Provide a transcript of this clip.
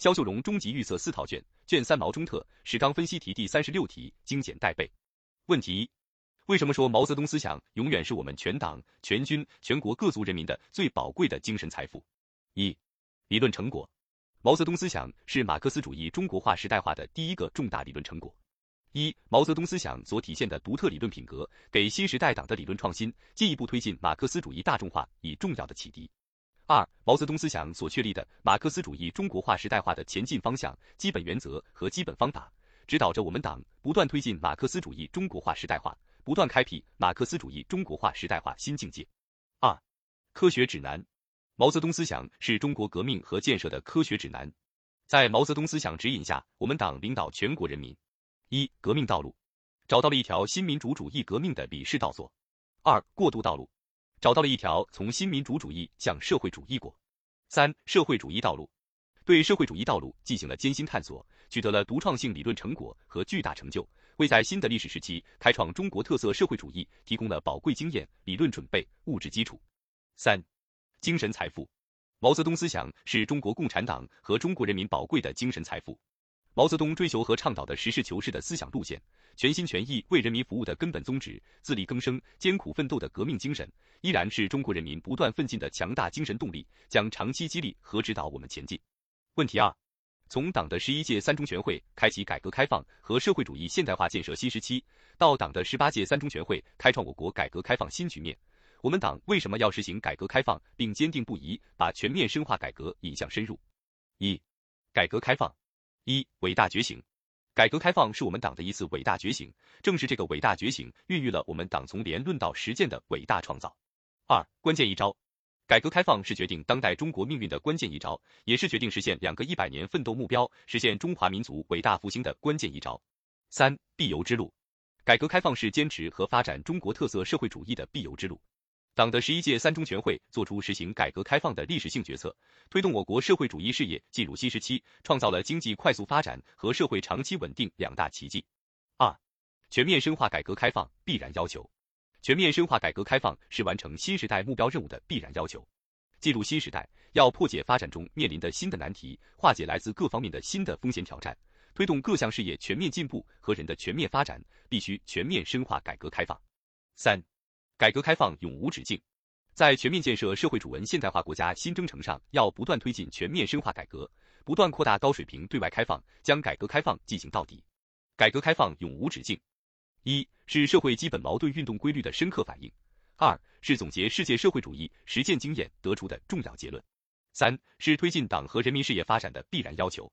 肖秀荣终极预测四套卷，卷三毛中特史纲分析题第三十六题，精简带背。问题一：为什么说毛泽东思想永远是我们全党、全军、全国各族人民的最宝贵的精神财富？一、理论成果。毛泽东思想是马克思主义中国化时代化的第一个重大理论成果。一、毛泽东思想所体现的独特理论品格，给新时代党的理论创新、进一步推进马克思主义大众化以重要的启迪。二、毛泽东思想所确立的马克思主义中国化时代化的前进方向、基本原则和基本方法，指导着我们党不断推进马克思主义中国化时代化，不断开辟马克思主义中国化时代化新境界。二、科学指南。毛泽东思想是中国革命和建设的科学指南，在毛泽东思想指引下，我们党领导全国人民：一、革命道路，找到了一条新民主主义革命的理事道所；二、过渡道路。找到了一条从新民主主义向社会主义过。三、社会主义道路，对社会主义道路进行了艰辛探索，取得了独创性理论成果和巨大成就，为在新的历史时期开创中国特色社会主义提供了宝贵经验、理论准备、物质基础。三、精神财富，毛泽东思想是中国共产党和中国人民宝贵的精神财富。毛泽东追求和倡导的实事求是的思想路线，全心全意为人民服务的根本宗旨，自力更生、艰苦奋斗的革命精神。依然是中国人民不断奋进的强大精神动力，将长期激励和指导我们前进。问题二：从党的十一届三中全会开启改革开放和社会主义现代化建设新时期，到党的十八届三中全会开创我国改革开放新局面，我们党为什么要实行改革开放，并坚定不移把全面深化改革引向深入？一、改革开放，一伟大觉醒。改革开放是我们党的一次伟大觉醒，正是这个伟大觉醒，孕育了我们党从连论到实践的伟大创造。二关键一招，改革开放是决定当代中国命运的关键一招，也是决定实现两个一百年奋斗目标、实现中华民族伟大复兴的关键一招。三必由之路，改革开放是坚持和发展中国特色社会主义的必由之路。党的十一届三中全会作出实行改革开放的历史性决策，推动我国社会主义事业进入新时期，创造了经济快速发展和社会长期稳定两大奇迹。二全面深化改革开放必然要求。全面深化改革开放是完成新时代目标任务的必然要求。进入新时代，要破解发展中面临的新的难题，化解来自各方面的新的风险挑战，推动各项事业全面进步和人的全面发展，必须全面深化改革开放。三、改革开放永无止境，在全面建设社会主文现代化国家新征程上，要不断推进全面深化改革，不断扩大高水平对外开放，将改革开放进行到底。改革开放永无止境。一是社会基本矛盾运动规律的深刻反映，二是总结世界社会主义实践经验得出的重要结论，三是推进党和人民事业发展的必然要求。